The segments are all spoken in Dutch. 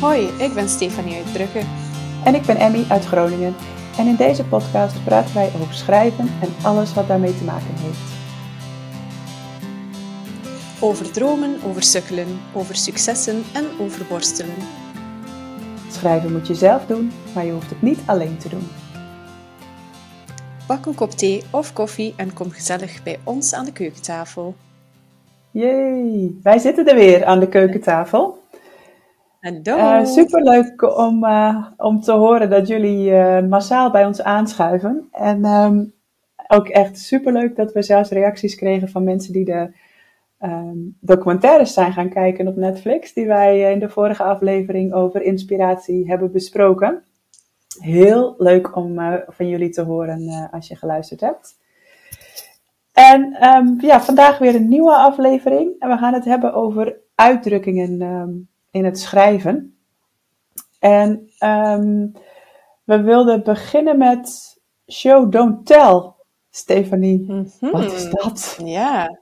Hoi, ik ben Stefanie uit Brugge. En ik ben Emmy uit Groningen. En in deze podcast praten wij over schrijven en alles wat daarmee te maken heeft. Over dromen, over sukkelen, over successen en over worstelen. Schrijven moet je zelf doen, maar je hoeft het niet alleen te doen. Pak een kop thee of koffie en kom gezellig bij ons aan de keukentafel. Jee, wij zitten er weer aan de keukentafel. Hallo. Uh, superleuk om, uh, om te horen dat jullie uh, massaal bij ons aanschuiven. En um, ook echt superleuk dat we zelfs reacties kregen van mensen die de um, documentaires zijn gaan kijken op Netflix. Die wij in de vorige aflevering over inspiratie hebben besproken. Heel leuk om van jullie te horen als je geluisterd hebt. En um, ja, vandaag weer een nieuwe aflevering. En we gaan het hebben over uitdrukkingen in het schrijven. En um, we wilden beginnen met show, don't tell. Stefanie, mm -hmm. wat is dat? Ja,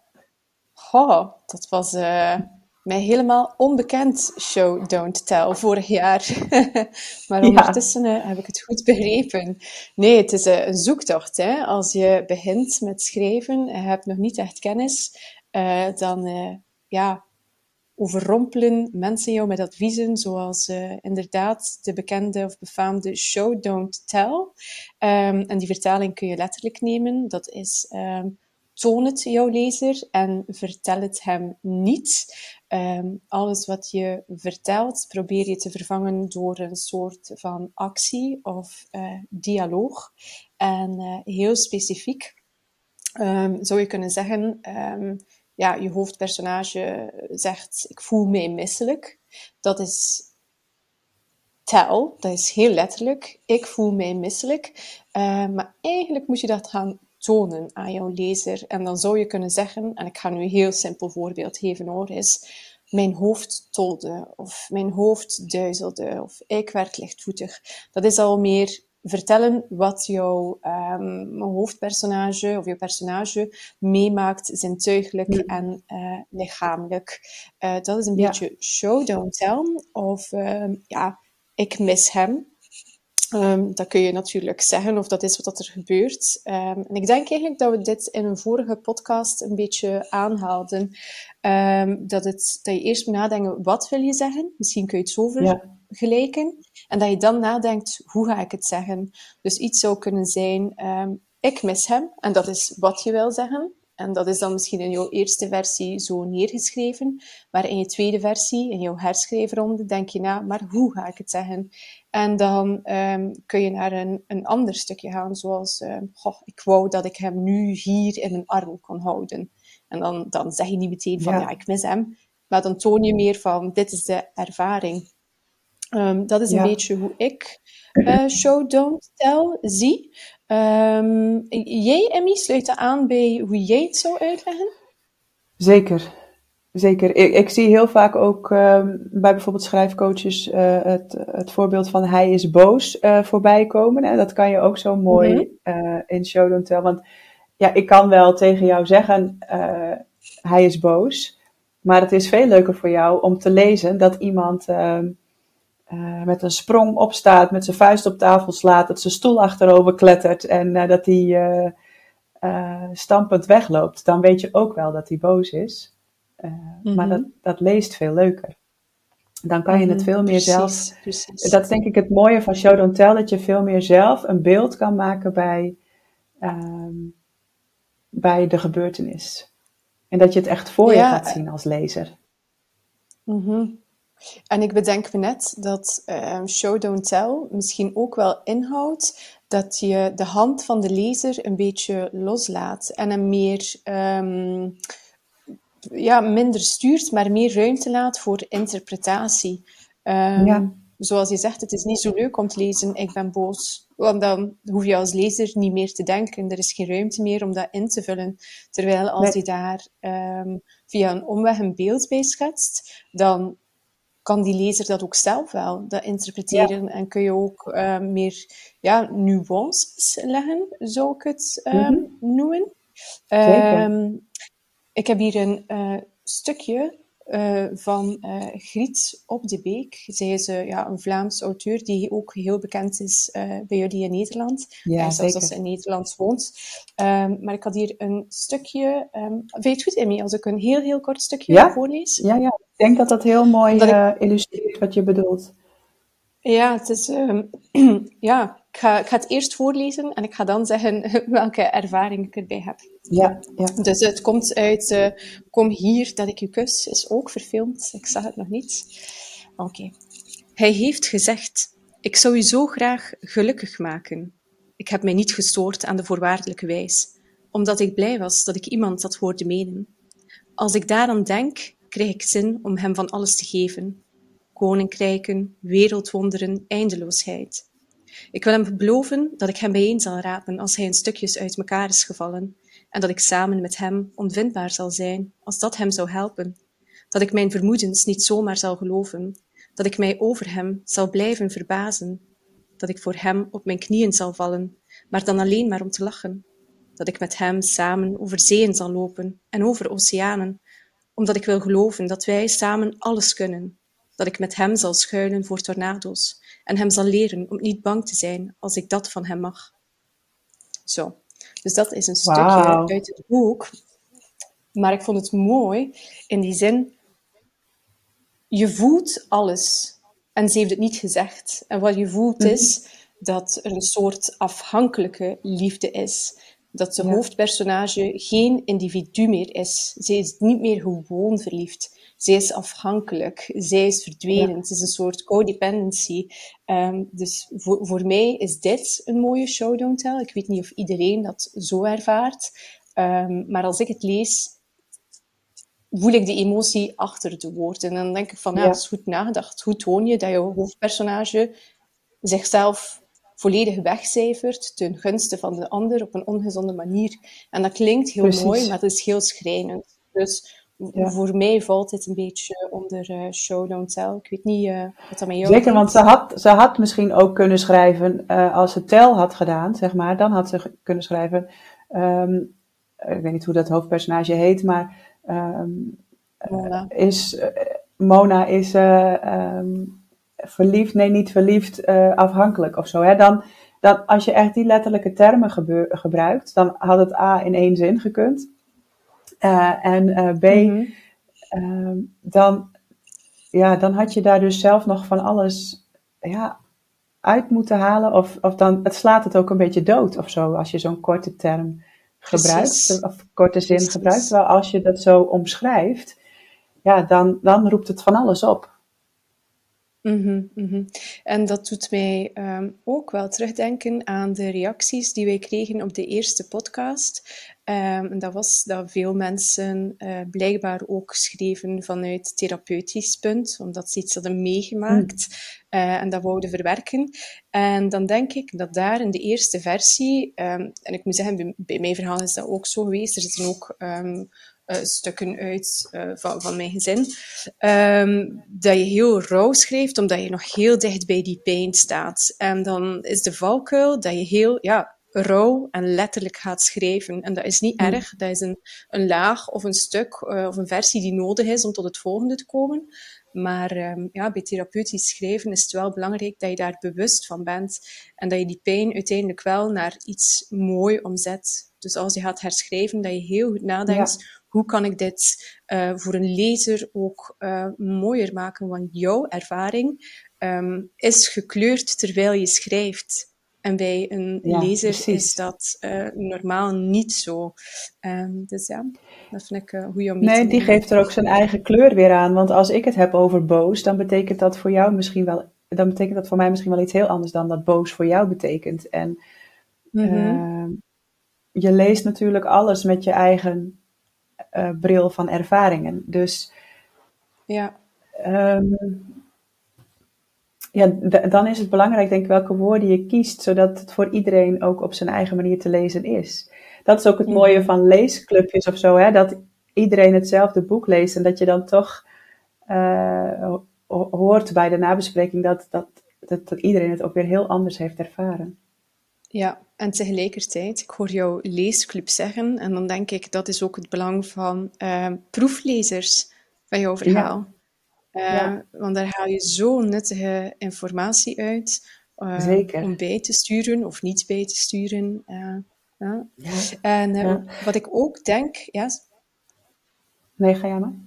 goh, dat was uh, mij helemaal onbekend, show, don't tell, vorig jaar. maar ondertussen ja. uh, heb ik het goed begrepen. Nee, het is uh, een zoektocht. Hè? Als je begint met schrijven en hebt nog niet echt kennis, dan ja, overrompelen mensen jou met adviezen, zoals uh, inderdaad de bekende of befaamde show, don't tell. Um, en die vertaling kun je letterlijk nemen. Dat is um, toon het jouw lezer en vertel het hem niet. Um, alles wat je vertelt, probeer je te vervangen door een soort van actie of uh, dialoog. En uh, heel specifiek zou je kunnen zeggen ja, je hoofdpersonage zegt, ik voel me misselijk. Dat is tell, dat is heel letterlijk, ik voel mij misselijk. Uh, maar eigenlijk moet je dat gaan tonen aan jouw lezer. En dan zou je kunnen zeggen, en ik ga nu een heel simpel voorbeeld geven hoor, is mijn hoofd tolde, of mijn hoofd duizelde, of ik werd lichtvoetig. Dat is al meer vertellen wat jouw um, hoofdpersonage of jouw personage meemaakt, zintuigelijk ja. en uh, lichamelijk. Uh, dat is een ja. beetje show, don't tell. Of um, ja, ik mis hem. Um, dat kun je natuurlijk zeggen, of dat is wat er gebeurt. Um, en ik denk eigenlijk dat we dit in een vorige podcast een beetje aanhaalden. Um, dat, het, dat je eerst moet nadenken, wat wil je zeggen? Misschien kun je het zo vergelijken. En dat je dan nadenkt, hoe ga ik het zeggen? Dus iets zou kunnen zijn, ik mis hem. En dat is wat je wil zeggen. En dat is dan misschien in jouw eerste versie zo neergeschreven. Maar in je tweede versie, in jouw herschrijfronde, denk je na, maar hoe ga ik het zeggen? En dan um, kun je naar een, een ander stukje gaan, zoals, um, goh, ik wou dat ik hem nu hier in mijn arm kon houden. En dan, dan zeg je niet meteen van, ja. ja ik mis hem. Maar dan toon je meer van, dit is de ervaring. Um, dat is een beetje hoe ik uh, show, don't tell zie. Um, jij, Emmy, sluit aan bij hoe jij het zou uitleggen? Zeker. Zeker. Ik, ik zie heel vaak ook uh, bij bijvoorbeeld schrijfcoaches uh, het, het voorbeeld van hij is boos uh, voorbij komen. Hè? Dat kan je ook zo mooi mm -hmm. in show don't tell. Want ja, ik kan wel tegen jou zeggen hij is boos. Maar het is veel leuker voor jou om te lezen dat iemand ehm, uh, met een sprong opstaat, met zijn vuist op tafel slaat, dat zijn stoel achterover klettert en uh, dat hij uh, stampend wegloopt, dan weet je ook wel dat hij boos is. Maar dat, dat leest veel leuker. Dan kan je het veel meer precies, zelf. Precies. Dat is denk ik het mooie van Show Don't Tell, dat je veel meer zelf een beeld kan maken bij, um, bij de gebeurtenis. En dat je het echt voor ja. je gaat zien als lezer. Mm-hmm. En ik bedenk me net dat um, show, don't tell misschien ook wel inhoudt dat je de hand van de lezer een beetje loslaat en hem meer, um, ja, minder stuurt, maar meer ruimte laat voor interpretatie. Um, ja. Zoals je zegt, het is niet zo leuk om te lezen, ik ben boos. Want dan hoef je als lezer niet meer te denken. Er is geen ruimte meer om dat in te vullen. Terwijl als nee. je daar via een omweg een beeld bij schetst, dan kan die lezer dat ook zelf wel dat interpreteren ja. en kun je ook uh, meer ja, nuances leggen, zou ik het um, mm -hmm. noemen. Um, ik heb hier een uh, stukje uh, van uh, Griet op de Beek. Zij is uh, ja, een Vlaams auteur die ook heel bekend is bij jullie in Nederland. Ja, zelfs als ze in Nederland woont. Um, maar ik had hier een stukje... Um, vind je het goed, Emmy, als ik een heel, heel kort stukje ja? voorlees? Ja, ja, ik denk dat dat heel mooi ik... illustreert wat je bedoelt. Ja, het is... Um, ja, ik ga, ik ga het eerst voorlezen en ik ga dan zeggen welke ervaring ik erbij heb. Ja, ja. Dus het komt uit uh, Kom hier dat ik u kus, is ook verfilmd. Ik zag het nog niet. Oké. Okay. Hij heeft gezegd, ik zou u zo graag gelukkig maken. Ik heb mij niet gestoord aan de voorwaardelijke wijs, omdat ik blij was dat ik iemand dat hoorde menen. Als ik daaraan denk, krijg ik zin om hem van alles te geven. Koninkrijken, wereldwonderen, eindeloosheid. Ik wil hem beloven dat ik hem bijeen zal rapen als hij in stukjes uit elkaar is gevallen, en dat ik samen met hem onvindbaar zal zijn, als dat hem zou helpen. Dat ik mijn vermoedens niet zomaar zal geloven, dat ik mij over hem zal blijven verbazen, dat ik voor hem op mijn knieën zal vallen, maar dan alleen maar om te lachen. Dat ik met hem samen over zeeën zal lopen en over oceanen, omdat ik wil geloven dat wij samen alles kunnen. Dat ik met hem zal schuilen voor tornado's en hem zal leren om niet bang te zijn als ik dat van hem mag. Zo, dus dat is een stukje uit het boek. Maar ik vond het mooi in die zin, je voelt alles. En ze heeft het niet gezegd. En wat je voelt Mhm. is dat er een soort afhankelijke liefde is. Dat de Ja. hoofdpersonage geen individu meer is. Zij is niet meer gewoon verliefd. Zij is afhankelijk. Zij is verdwenen. Ja. Het is een soort codependency. Ehm, dus voor, voor mij is dit een mooie show, don't tell. Ik weet niet of iedereen dat zo ervaart. Ehm, maar als ik het lees, voel ik de emotie achter de woorden. En dan denk ik van, ja, Ja. dat is goed nagedacht. Hoe toon je dat je hoofdpersonage zichzelf volledig wegcijfert ten gunste van de ander op een ongezonde manier. En dat klinkt heel Precies. mooi, maar het is heel schrijnend. Dus Ja. voor mij valt dit een beetje onder eh, show, don't tell. Ik weet niet eh, wat dat met jou Zeker, want ze had, ze had misschien ook kunnen schrijven, eh, als ze tel had gedaan, zeg maar, dan had ze kunnen schrijven, ehm, ik weet niet hoe dat hoofdpersonage heet, maar ehm, Mona. is, Mona is eh, ehm, verliefd, nee niet verliefd, afhankelijk of zo. Hè? Dan, dan, als je echt die letterlijke termen gebeur- gebruikt, dan had het A in één zin gekund. Eh, en eh, B, Mhm. Ehm, dan, ja, dan had je daar dus zelf nog van alles ja, uit moeten halen. Of, of dan, het slaat het ook een beetje dood of zo, als je zo'n korte term gebruikt, Precies. of korte zin Precies. gebruikt. Terwijl als je dat zo omschrijft, ja, dan, dan roept het van alles op. Mhm, mhm. En dat doet mij ehm, ook wel terugdenken aan de reacties die wij kregen op de eerste podcast. Ehm, en dat was dat veel mensen eh, blijkbaar ook schreven vanuit therapeutisch punt, omdat ze iets hadden meegemaakt eh, en dat wouden verwerken. En dan denk ik dat daar in de eerste versie, ehm, en ik moet zeggen, bij, bij mijn verhaal is dat ook zo geweest, er zitten ook eh, stukken uit eh, van, van mijn gezin, ehm, dat je heel rauw schrijft, omdat je nog heel dicht bij die pijn staat. En dan is de valkuil dat je heel ja, rauw en letterlijk gaat schrijven. En dat is niet Mm. erg, dat is een, een laag of een stuk eh, of een versie die nodig is om tot het volgende te komen. Maar ehm, ja, bij therapeutisch schrijven is het wel belangrijk dat je daar bewust van bent en dat je die pijn uiteindelijk wel naar iets mooi omzet. Dus als je gaat herschrijven, dat je heel goed nadenkt, hoe kan ik dit eh, voor een lezer ook eh, mooier maken? Want jouw ervaring ehm, is gekleurd terwijl je schrijft. En bij een Ja, lezer precies. is dat eh, normaal niet zo. Ehm, dus ja, dat vind ik uh, hoe je om Nee, die geeft er ook zijn eigen kleur weer aan. Want als ik het heb over boos, dan betekent dat voor jou misschien wel, dan betekent dat voor mij misschien wel iets heel anders dan dat boos voor jou betekent. En Mhm. Ehm, je leest natuurlijk alles met je eigen eh, bril van ervaringen. Dus Ja, ehm, ja, dan is het belangrijk, denk ik, welke woorden je kiest, zodat het voor iedereen ook op zijn eigen manier te lezen is. Dat is ook het Mhm. mooie van leesclubjes of zo, hè, dat iedereen hetzelfde boek leest en dat je dan toch eh, ho- hoort bij de nabespreking dat, dat, dat, dat iedereen het ook weer heel anders heeft ervaren. Ja, en tegelijkertijd, ik hoor jou leesclub zeggen, en dan denk ik dat is ook het belang van eh, proeflezers. van jouw verhaal. Ja. Want daar haal je zo nuttige informatie uit. Zeker. Om bij te sturen of niet bij te sturen. Ja. En wat ik ook denk, ja. Nee, ga jij maar.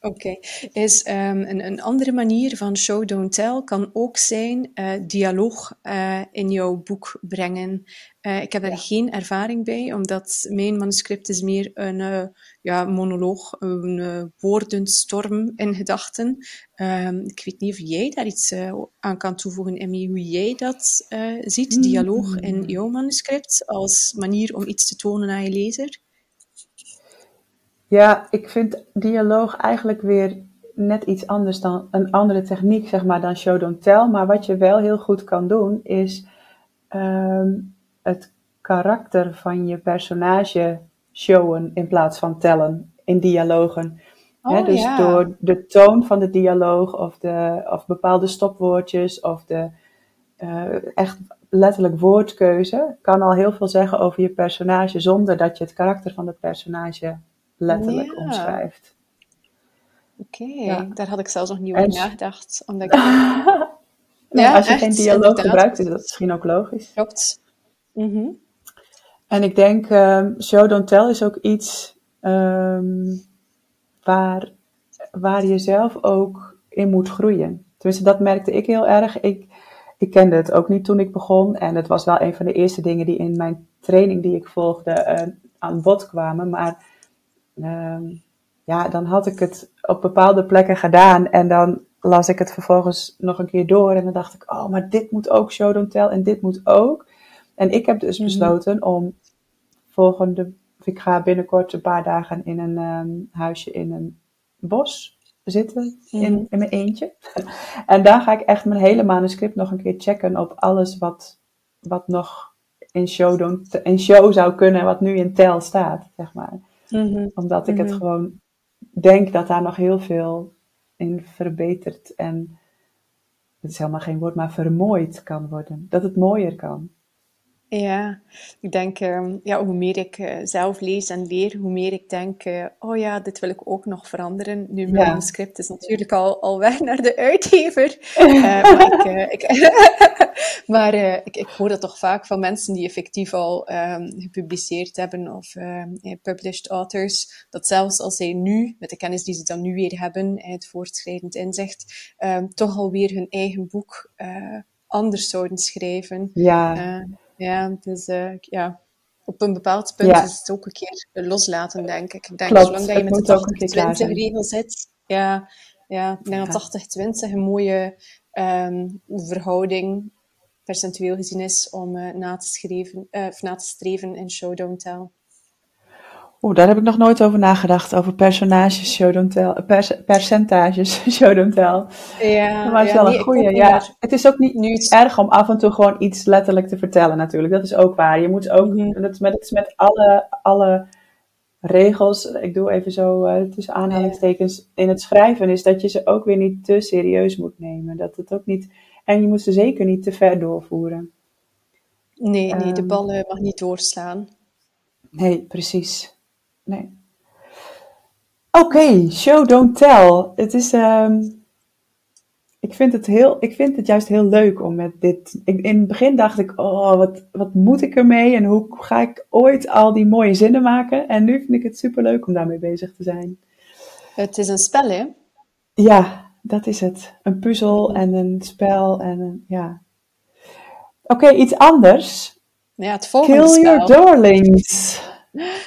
Oké, is um, een, een, andere manier van show don't tell kan ook zijn uh, dialoog uh, in jouw boek brengen. Uh, ik heb daar geen ervaring bij, omdat mijn manuscript is meer een ja, monoloog, een woordenstorm in gedachten. Um, ik weet niet of jij daar iets aan kan toevoegen, Emmy, hoe jij dat ziet, dialoog in jouw manuscript, als manier om iets te tonen aan je lezer. Ja, ik vind dialoog eigenlijk weer net iets anders dan een andere techniek, zeg maar, dan show don't tell. Maar wat je wel heel goed kan doen, is um, het karakter van je personage showen in plaats van tellen in dialogen. Oh, dus ja. door de toon van de dialoog of, de, of bepaalde stopwoordjes of de uh, echt letterlijk woordkeuze kan al heel veel zeggen over je personage zonder dat je het karakter van het personage letterlijk omschrijft. Oké, daar had ik zelfs nog niet over nagedacht. Omdat ik... ja, als je geen dialoog gebruikt, is dat misschien ook logisch. Klopt. Mm En ik denk, um, show don't tell is ook iets um, waar, waar je zelf ook in moet groeien. Tenminste, dat merkte ik heel erg. Ik, ik kende het ook niet toen ik begon. En het was wel een van de eerste dingen die in mijn training die ik volgde uh, aan bod kwamen. Maar Ehm, ja, dan had ik het op bepaalde plekken gedaan en dan las ik het vervolgens nog een keer door en dan dacht ik, oh, maar dit moet ook show don't tell en dit moet ook. En ik heb dus mhm. besloten om volgende, ik ga binnenkort een paar dagen in een um, huisje in een bos zitten, in, in mijn eentje. en daar ga ik echt mijn hele manuscript nog een keer checken op alles wat, wat nog in show, don't, in show zou kunnen, wat nu in tel staat, zeg maar. Mhm. Omdat ik het mhm. gewoon denk dat daar nog heel veel in verbeterd en het is helemaal geen woord, maar vermooid kan worden. Dat het mooier kan. Ja, ik denk, ehm, ja, hoe meer ik eh, zelf lees en leer, hoe meer ik denk, uh, oh ja, dit wil ik ook nog veranderen. Nu, mijn ja. manuscript is natuurlijk al, al weg naar de uitgever. Uh, maar ik, ik, maar ik, ik, hoor dat toch vaak van mensen die effectief al um, gepubliceerd hebben of um, published authors, dat zelfs als zij nu, met de kennis die ze dan nu weer hebben, het voortschrijdend inzicht, toch alweer hun eigen boek anders zouden schrijven. Ja. Ja, dus uh, ja, op een bepaald punt is het ook een keer loslaten, denk ik. Ik denk, Klopt, zolang dat je met de 80-20 regel zit, ja, ja, ik denk dat 80-20 een mooie um, verhouding percentueel gezien is om uh, na, te schrijven, uh, na te streven in Show Don't Tell. Oeh, daar heb ik nog nooit over nagedacht, over personages, show don't tell, percentages, show don't tell. Ja, maar het is wel een goede. Ja, het is ook niet nu erg om af en toe gewoon iets letterlijk te vertellen natuurlijk. Dat is ook waar. Je moet ook, mm dat, is met, dat is met alle, alle regels, ik doe even zo uh, tussen aanhalingstekens, in het schrijven, is dat je ze ook weer niet te serieus moet nemen. Dat het ook niet, en je moet ze zeker niet te ver doorvoeren. Nee, nee, de ehm. ballen mag niet doorslaan. Nee, precies. Nee. Oké, show, don't tell. Het is, um, ik, vind het heel, ik vind het juist heel leuk om met dit. in het begin dacht ik, oh, wat, wat moet ik ermee en hoe ga ik ooit al die mooie zinnen maken? En nu vind ik het super leuk om daarmee bezig te zijn. Het is een spel, hè? Ja, dat is het. Een puzzel en een spel en een, ja. Oké, iets anders. Ja, het volgende Kill spel. your darlings.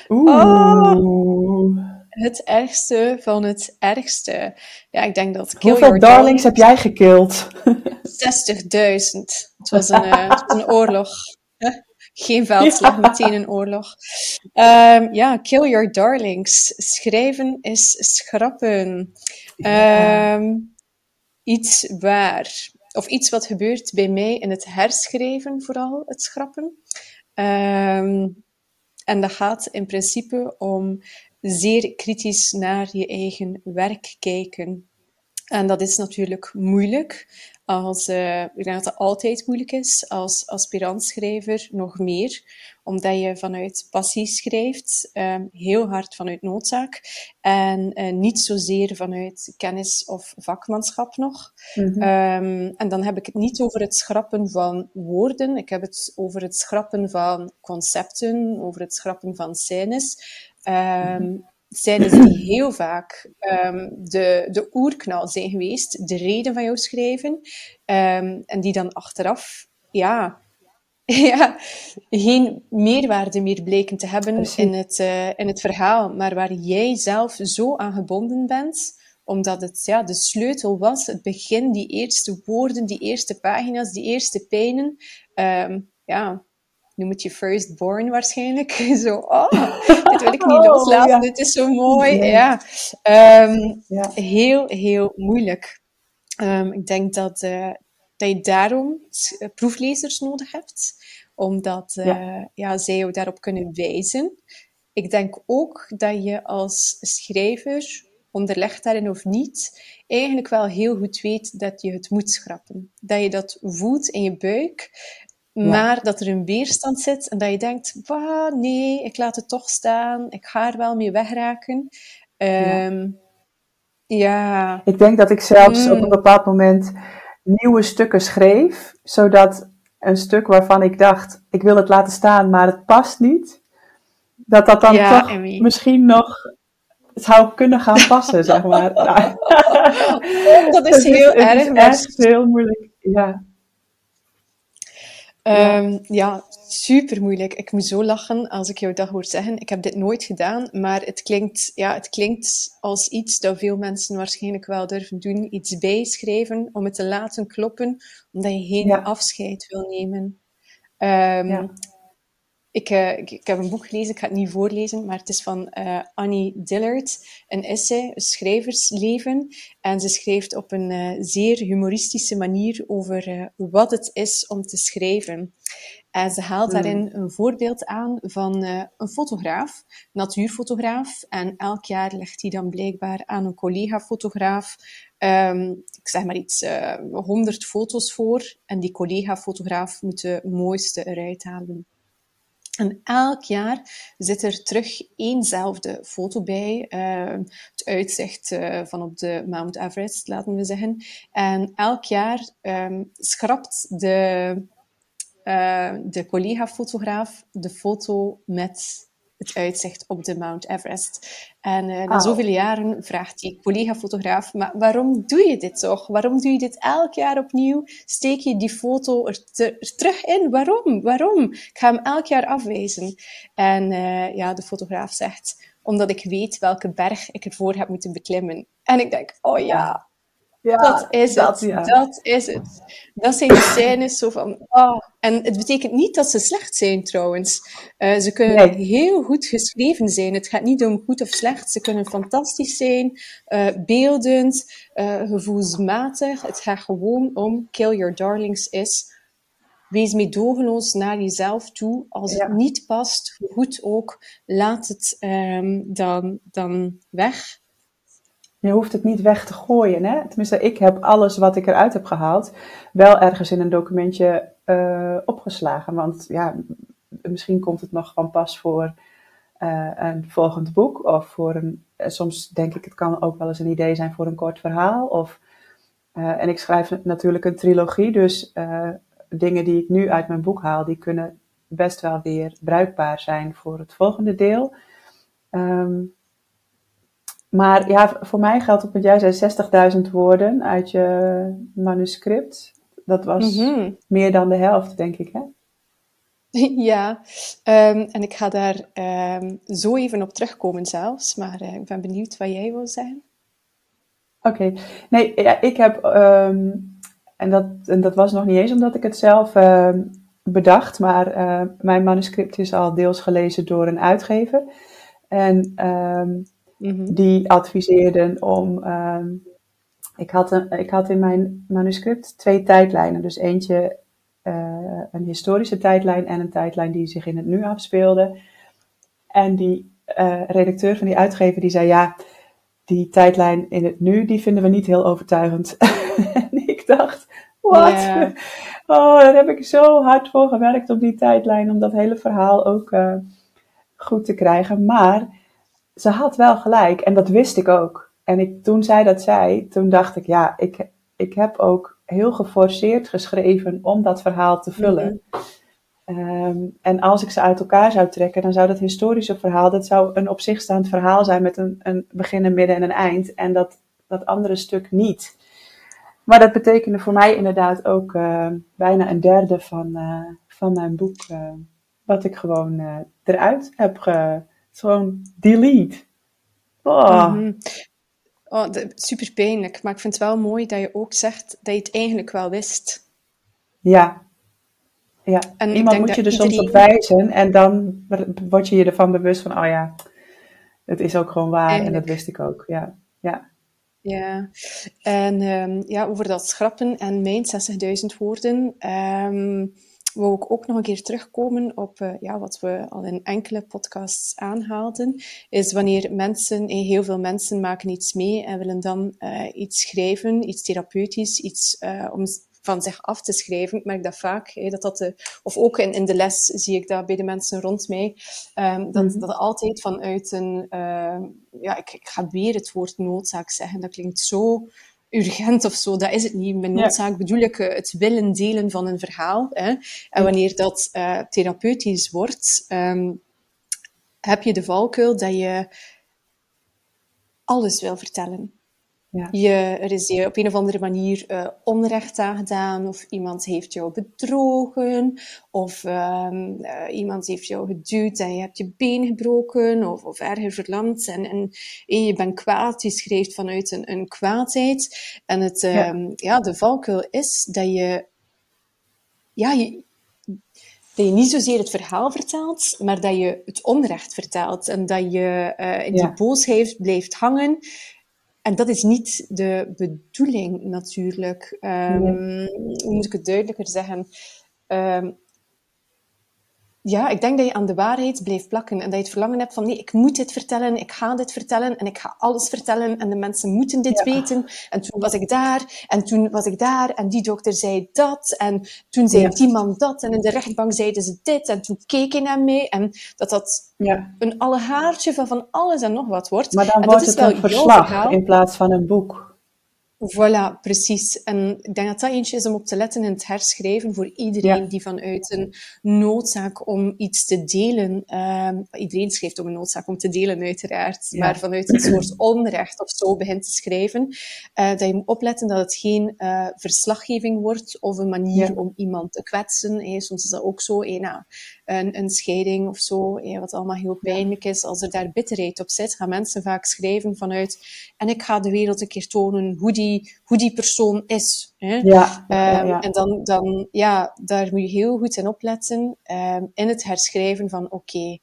Oh, het ergste van het ergste. Ja, ik denk dat. Hoeveel darlings, heb jij gekild? 60.000. Het was een, uh, een oorlog. Geen veldslag, meteen een oorlog. Um, ja, kill your darlings. Schrijven is schrappen. Um, iets waar. Of iets wat gebeurt bij mij in het herschrijven, vooral het schrappen. Um, en dat gaat in principe om zeer kritisch naar je eigen werk kijken. En dat is natuurlijk moeilijk. Als, uh, ik denk dat het altijd moeilijk is als aspirantschrijver, nog meer. Omdat je vanuit passie schrijft, um, heel hard vanuit noodzaak. En uh, niet zozeer vanuit kennis of vakmanschap nog. Mm -hmm. um, en dan heb ik het niet over het schrappen van woorden. Ik heb het over het schrappen van concepten, over het schrappen van scènes. Um, zijn die heel vaak um, de, de oerknal zijn geweest, de reden van jouw schrijven, um, en die dan achteraf, ja, ja, geen meerwaarde meer bleken te hebben in het, uh, in het verhaal, maar waar jij zelf zo aan gebonden bent, omdat het ja, de sleutel was, het begin, die eerste woorden, die eerste pagina's, die eerste pijnen, um, ja, noem het je firstborn waarschijnlijk. Zo, oh, dit wil ik niet oh, loslaten, dit is zo mooi. Ja. Um, ja. Heel, heel moeilijk. Um, ik denk dat, uh, dat je daarom eh, proeflezers nodig hebt, omdat uh, ja. ja. zij jou daarop kunnen wijzen. Ik denk ook dat je als schrijver, onderlegd daarin of niet, eigenlijk wel heel goed weet dat je het moet schrappen. Dat je dat voelt in je buik. Maar dat er een weerstand zit en dat je denkt, bah, nee, ik laat het toch staan, ik ga er wel mee wegraken. Um, ja. ja. Ik denk dat ik zelfs op een mm. bepaald moment nieuwe stukken schreef, zodat een stuk waarvan ik dacht, ik wil het laten staan, maar het past niet, dat dat dan ja, toch misschien nog zou kunnen gaan passen, zeg maar. dat is heel erg. Het is echt heel moeilijk, ja. Um, ja, super moeilijk. Ik moet zo lachen als ik jou dat hoor zeggen. Ik heb dit nooit gedaan, maar het klinkt, ja, het klinkt als iets dat veel mensen waarschijnlijk wel durven doen. Iets bijschrijven om het te laten kloppen, omdat je geen afscheid wil nemen. Um, ja. Ik, uh, ik, ik, heb een boek gelezen, ik ga het niet voorlezen, maar het is van uh, Annie Dillard, een essay, een schrijversleven. En ze schrijft op een uh, zeer humoristische manier over wat het is om te schrijven. En ze haalt hmm. daarin een voorbeeld aan van een fotograaf, natuurfotograaf. En elk jaar legt hij dan blijkbaar aan een collega-fotograaf, um, ik zeg maar iets, honderd foto's voor. En die collega-fotograaf moet de mooiste eruit halen. En elk jaar zit er terug éénzelfde foto bij. Uh, het uitzicht uh, van op de Mount Everest, laten we zeggen. En elk jaar um, schrapt de, uh, de collega-fotograaf de foto met het uitzicht op de Mount Everest. En uh, na oh. zoveel jaren vraagt die collega-fotograaf, maar waarom doe je dit toch? Waarom doe je dit elk jaar opnieuw? Steek je die foto er, te, er terug in? Waarom? Waarom? Ik ga hem elk jaar afwijzen. En uh, ja, de fotograaf zegt, omdat ik weet welke berg ik ervoor heb moeten beklimmen. En ik denk, oh ja, ja, dat is dat, het. Ja. Dat is het. Dat zijn de scènes zo van. Oh. En het betekent niet dat ze slecht zijn trouwens. Uh, ze kunnen heel goed geschreven zijn. Het gaat niet om goed of slecht. Ze kunnen fantastisch zijn, uh, beeldend, uh, gevoelsmatig. Het gaat gewoon om Kill Your Darlings is. Wees meedogenloos naar jezelf toe. Als het niet past, goed ook, laat het um, dan, dan weg. Je hoeft het niet weg te gooien. Hè? Tenminste, ik heb alles wat ik eruit heb gehaald wel ergens in een documentje uh, opgeslagen. Want ja, misschien komt het nog van pas voor uh, een volgend boek. Of voor een, eh, soms denk ik, het kan ook wel eens een idee zijn voor een kort verhaal. Of, en ik schrijf natuurlijk een trilogie, dus dingen die ik nu uit mijn boek haal, die kunnen best wel weer bruikbaar zijn voor het volgende deel. Um, maar ja, voor mij geldt op wat jij zei 60.000 woorden uit je manuscript. Dat was mhm. meer dan de helft, denk ik, hè? Ja, um, en ik ga daar um, zo even op terugkomen zelfs, maar uh, ik ben benieuwd wat jij wil zeggen. Oké, okay. nee, ja, ik heb, um, en, dat, en dat was nog niet eens omdat ik het zelf bedacht, maar uh, mijn manuscript is al deels gelezen door een uitgever. En Mhm. Die adviseerden om. Ehm, ik, had een, ik had in mijn manuscript twee tijdlijnen. Dus eentje uh, een historische tijdlijn en een tijdlijn die zich in het nu afspeelde. En die uh, redacteur van die uitgever die zei: Ja, die tijdlijn in het nu, die vinden we niet heel overtuigend. en ik dacht, wat? Oh, daar heb ik zo hard voor gewerkt op die tijdlijn, om dat hele verhaal ook uh, goed te krijgen. Maar ze had wel gelijk en dat wist ik ook. En ik, toen zij dat zei, toen dacht ik, ja, ik, ik heb ook heel geforceerd geschreven om dat verhaal te vullen. Mhm. Ehm, en als ik ze uit elkaar zou trekken, dan zou dat historische verhaal, dat zou een op zich staand verhaal zijn met een, een begin, een midden en een eind. En dat, dat andere stuk niet. Maar dat betekende voor mij inderdaad ook uh, bijna een derde van, uh, van mijn boek, uh, wat ik gewoon eruit heb ge, gewoon delete. Oh. Mm -hmm. oh, super pijnlijk, maar ik vind het wel mooi dat je ook zegt dat je het eigenlijk wel wist. Ja, ja, en iemand moet je er soms op wijzen en dan word je je ervan bewust van, oh ja, het is ook gewoon waar en dat wist ik ook. Ja, ja. Ja, en um, ja, over dat schrappen en mijn 60.000 woorden, um, wou ik ook nog een keer terugkomen op uh, ja, wat we al in enkele podcasts aanhaalden, is wanneer mensen, eh, heel veel mensen maken iets mee en willen dan uh, iets schrijven, iets therapeutisch, iets uh, om van zich af te schrijven. Ik merk dat vaak, hè, dat dat de, of ook in, in de les zie ik dat bij de mensen rond mij, um, dat, mm dat altijd vanuit een, ja, ik, ik ga weer het woord noodzaak zeggen, dat klinkt zo urgent of zo, dat is het niet. Met noodzaak bedoel ik uh, het willen delen van een verhaal. Hè. En wanneer dat uh, therapeutisch wordt, um, heb je de valkuil dat je alles wil vertellen. Ja. Je, er is je op een of andere manier uh, onrecht aangedaan, of iemand heeft jou bedrogen, of um, uh, iemand heeft jou geduwd en je hebt je been gebroken, of, of erger verlamd. En, en, en, je bent kwaad, je schrijft vanuit een, een kwaadheid. En het, um, ja. ja. de valkuil is dat je, ja, je, dat je niet zozeer het verhaal vertelt, maar dat je het onrecht vertelt. En dat je uh, in ja. die boosheid blijft hangen. En dat is niet de bedoeling natuurlijk. Um, Hoe moet ik het duidelijker zeggen? Um, ja, ik denk dat je aan de waarheid blijft plakken en dat je het verlangen hebt van nee, ik moet dit vertellen, ik ga dit vertellen en ik ga alles vertellen en de mensen moeten dit ja. weten. En toen was ik daar en toen was ik daar en die dokter zei dat en toen zei ja. die man dat en in de rechtbank zeiden ze dit en toen keek hij naar mij en dat dat ja. een allegaartje van van alles en nog wat wordt. Maar dan en wordt het een verslag in plaats van een boek. Voilà, precies. En ik denk dat dat eentje is om op te letten in het herschrijven voor iedereen ja. die vanuit een noodzaak om iets te delen, um, iedereen schrijft om een noodzaak om te delen uiteraard, ja. maar vanuit een soort onrecht of zo begint te schrijven, uh, dat je moet opletten dat het geen uh, verslaggeving wordt of een manier ja. om iemand te kwetsen. Hey, soms is dat ook zo, hey, nou, een, een scheiding of zo, hey, wat allemaal heel pijnlijk is. Als er daar bitterheid op zit, gaan mensen vaak schrijven vanuit en ik ga de wereld een keer tonen hoe die hoe die persoon is. Hè? Ja, ja, ja. Um, en dan, dan, ja, daar moet je heel goed in opletten um, in het herschrijven van oké, okay,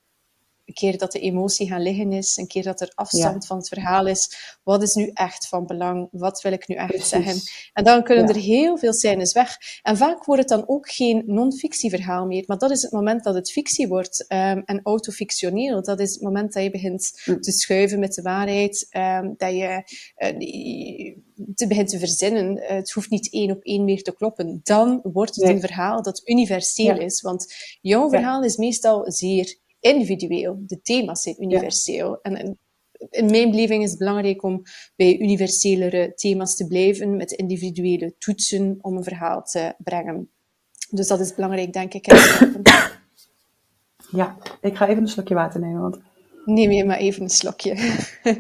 een keer dat de emotie gaan liggen is, een keer dat er afstand ja. van het verhaal is, wat is nu echt van belang? Wat wil ik nu echt Precies. zeggen? En dan kunnen ja. er heel veel scènes weg. En vaak wordt het dan ook geen non-fictieverhaal meer, maar dat is het moment dat het fictie wordt um, en autofictioneel. Dat is het moment dat je begint hm. te schuiven met de waarheid, um, dat je uh, te begint te verzinnen. Uh, het hoeft niet één op één meer te kloppen. Dan wordt het nee. een verhaal dat universeel ja. is, want jouw verhaal is meestal zeer individueel. De thema's zijn universeel. Ja. En, en in mijn beleving is het belangrijk om bij universelere thema's te blijven, met individuele toetsen om een verhaal te brengen. Dus dat is belangrijk, denk ik. Ja, ik ga even een slokje water nemen, want... Neem je maar even een slokje.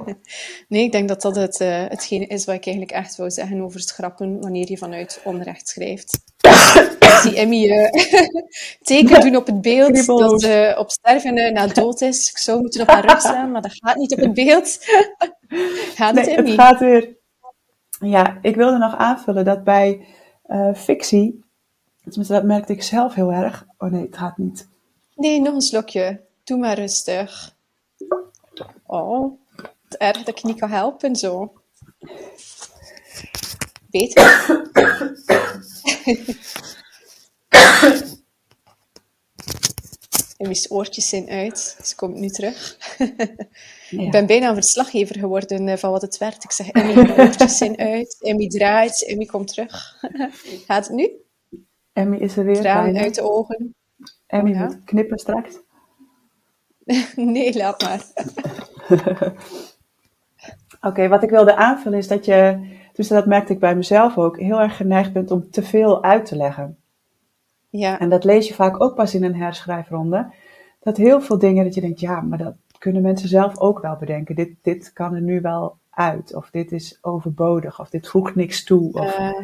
nee, ik denk dat dat het, uh, hetgene is wat ik eigenlijk echt wou zeggen over schrappen wanneer je vanuit onrecht schrijft zie Emmy uh, teken doen op het beeld dat ze uh, op sterven uh, na dood is. Ik zou moeten op haar rug slaan, maar dat gaat niet op het beeld. gaat het, nee, Emmy? Het gaat weer. Ja, ik wilde nog aanvullen dat bij uh, fictie, tenminste dat merkte ik zelf heel erg. Oh nee, het gaat niet. Nee, nog een slokje. Doe maar rustig. Oh, het erg dat ik niet kan helpen zo. Beter. Emmy's oortjes zijn uit. Ze komt nu terug. Ik ben bijna een verslaggever geworden eh, van wat het werd. Ik zeg, Emmy, oortjes zijn uit. Emmy draait. Emmy komt terug. Gaat het nu? Emmy is er weer. Tranen uit de ogen. Emmy moet knippen straks. nee, laat maar. Oké, wat ik wilde aanvullen is dat je, dus dat merkte ik bij mezelf ook, heel erg geneigd bent om te veel uit te leggen. Ja. En dat lees je vaak ook pas in een herschrijfronde. Dat heel veel dingen dat je denkt, ja, maar dat kunnen mensen zelf ook wel bedenken. Dit, dit kan er nu wel uit. Of dit is overbodig. Of dit voegt niks toe. Of, uh,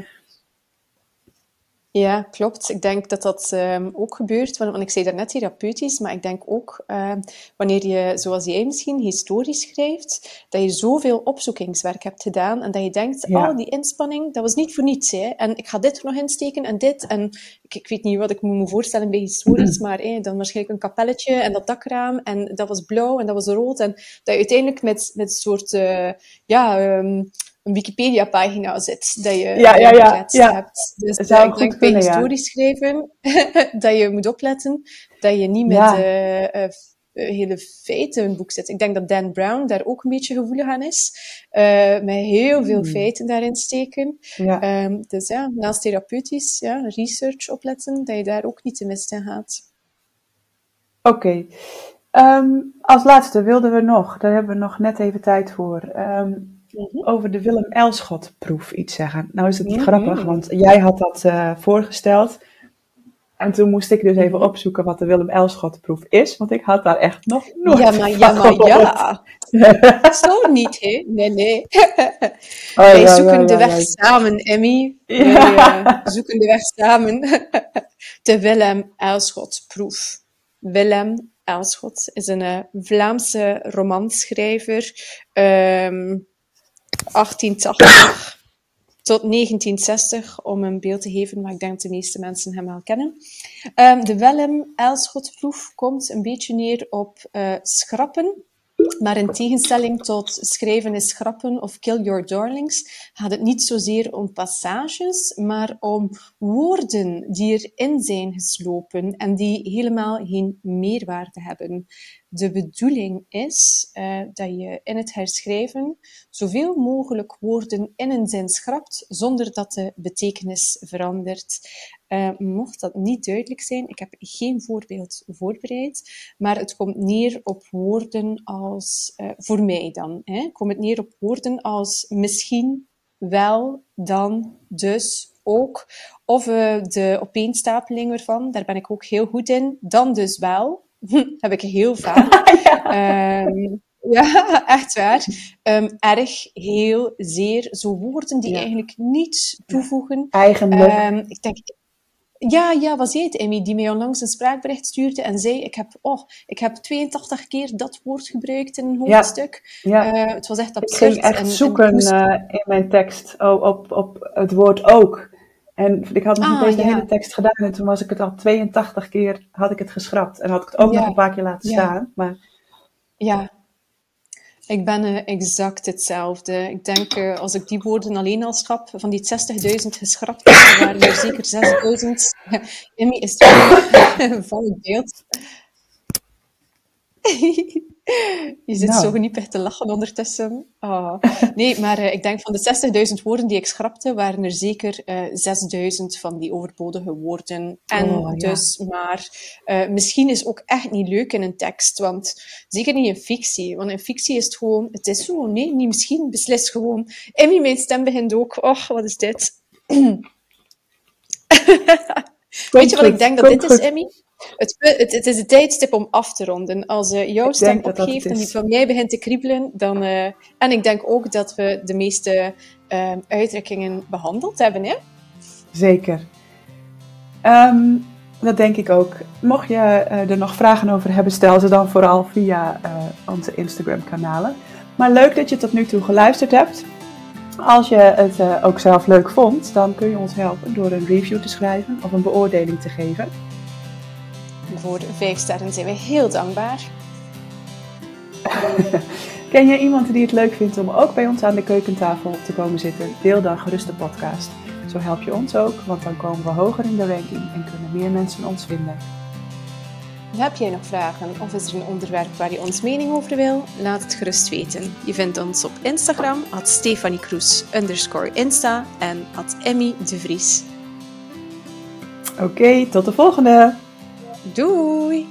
ja, klopt. Ik denk dat dat um, ook gebeurt, want, want, ik zei daarnet therapeutisch, maar ik denk ook uh, wanneer je, zoals jij misschien, historisch schrijft, dat je zoveel opzoekingswerk hebt gedaan en dat je denkt, ja. oh, die inspanning, dat was niet voor niets. Hè? En ik ga dit er nog insteken en dit. En ik, ik weet niet wat ik me moet voorstellen bij historisch, maar dan waarschijnlijk een kapelletje en dat dakraam en dat was blauw en dat was rood. En dat je uiteindelijk met, met een soort, uh, ja... Um, een Wikipedia-pagina zit, dat je ja, ja, ja, ja. hebt. Dus uh, ik denk bij historisch schrijven dat je moet opletten dat je niet met ja. uh, hele feiten een boek zit. Ik denk dat Dan Brown daar ook een beetje gevoelig aan is. Uh, met heel veel hmm. feiten daarin steken. Ja. Um, dus ja, naast therapeutisch, ja, research opletten, dat je daar ook niet te mis in gaat. Oké. Okay. Um, als laatste wilden we nog, daar hebben we nog net even tijd voor. Um, Mhm. Over de Willem Elschot proef iets zeggen. Nou is het niet grappig, want jij had dat uh, voorgesteld. En toen moest ik dus even mhm. opzoeken wat de Willem Elschot proef is, want ik had daar echt nog nooit Ja, maar ja, maar ja. Zo niet, hè? Nee, nee. Oh, Wij ja, zoeken ja, de weg samen, Emmy. Wij uh, zoeken de weg samen. de Willem Elschot proef. Willem Elschot is een uh, Vlaamse romanschrijver. Um, 1880 tot 1960, om een beeld te geven, maar ik denk dat de meeste mensen hem wel kennen. Um, de Willem-Elschot-proef komt een beetje neer op uh, schrappen. Maar in tegenstelling tot schrijven is schrappen of kill your darlings, gaat het niet zozeer om passages, maar om woorden die erin zijn geslopen en die helemaal geen meerwaarde hebben. De bedoeling is uh, dat je in het herschrijven zoveel mogelijk woorden in een zin schrapt, zonder dat de betekenis verandert. Uh, mocht dat niet duidelijk zijn, ik heb geen voorbeeld voorbereid, maar het komt neer op woorden als, uh, voor mij dan, hè, komt het neer op woorden als misschien, wel, dan, dus, ook. Of de opeenstapeling ervan, daar ben ik ook heel goed in. Dan dus wel, heb ik heel vaak. ja. Um, ja, echt waar. Um, erg, heel, zeer. Zo woorden die ja. eigenlijk niets toevoegen. Eigenlijk. Um, ik denk, ja, ja, was jij het, Emmy, die mij onlangs een spraakbericht stuurde en zei, ik heb, oh, ik heb 82 keer dat woord gebruikt in een hoofdstuk. Ja. ja. Uh, het was echt absurd. Ik ging echt en, zoeken en moest... uh, in mijn tekst op, op het woord ook. En ik had nog ah, niet deze ja. hele tekst gedaan en toen was ik het al 82 keer, had ik het geschrapt. En had ik het ook ja. nog een paar keer laten staan. Maar... Ja, ik ben uh, exact hetzelfde. Ik denk, uh, als ik die woorden alleen al schrap, van die 60.000 geschrapt waren er zeker 6.000. Emmy is het van het beeld. Je zit nou. zo geniepig te lachen ondertussen. Oh. Nee, maar uh, ik denk van de 60.000 woorden die ik schrapte, waren er zeker uh, 6.000 van die overbodige woorden. En oh, dus, maar uh, misschien is ook echt niet leuk in een tekst, want zeker niet in fictie. Want in fictie is het gewoon, het is zo, nee, niet misschien, beslis gewoon. Emmy, mijn stem begint ook. Och, wat is dit? Weet je wat ik denk dat dit is, Emmy? Het, het, het, is de tijdstip om af te ronden. Als uh, jouw stem opgeeft en die van mij begint te kriebelen, dan... Uh, en ik denk ook dat we de meeste uh, uitdrukkingen behandeld hebben, hè? Zeker. Um, dat denk ik ook. Mocht je er nog vragen over hebben, stel ze dan vooral via onze Instagram-kanalen. Maar leuk dat je tot nu toe geluisterd hebt. Als je het ook zelf leuk vond, dan kun je ons helpen door een review te schrijven of een beoordeling te geven. Voor de vijf sterren zijn we heel dankbaar. Ken je iemand die het leuk vindt om ook bij ons aan de keukentafel te komen zitten? Deel dan gerust de podcast. Zo help je ons ook, want dan komen we hoger in de ranking en kunnen meer mensen ons vinden. Heb jij nog vragen of is er een onderwerp waar je ons mening over wil? Laat het gerust weten. Je vindt ons op Instagram at Stefanie Kroes underscore Insta en at Emmy de Vries. Oké, tot de volgende! Doei!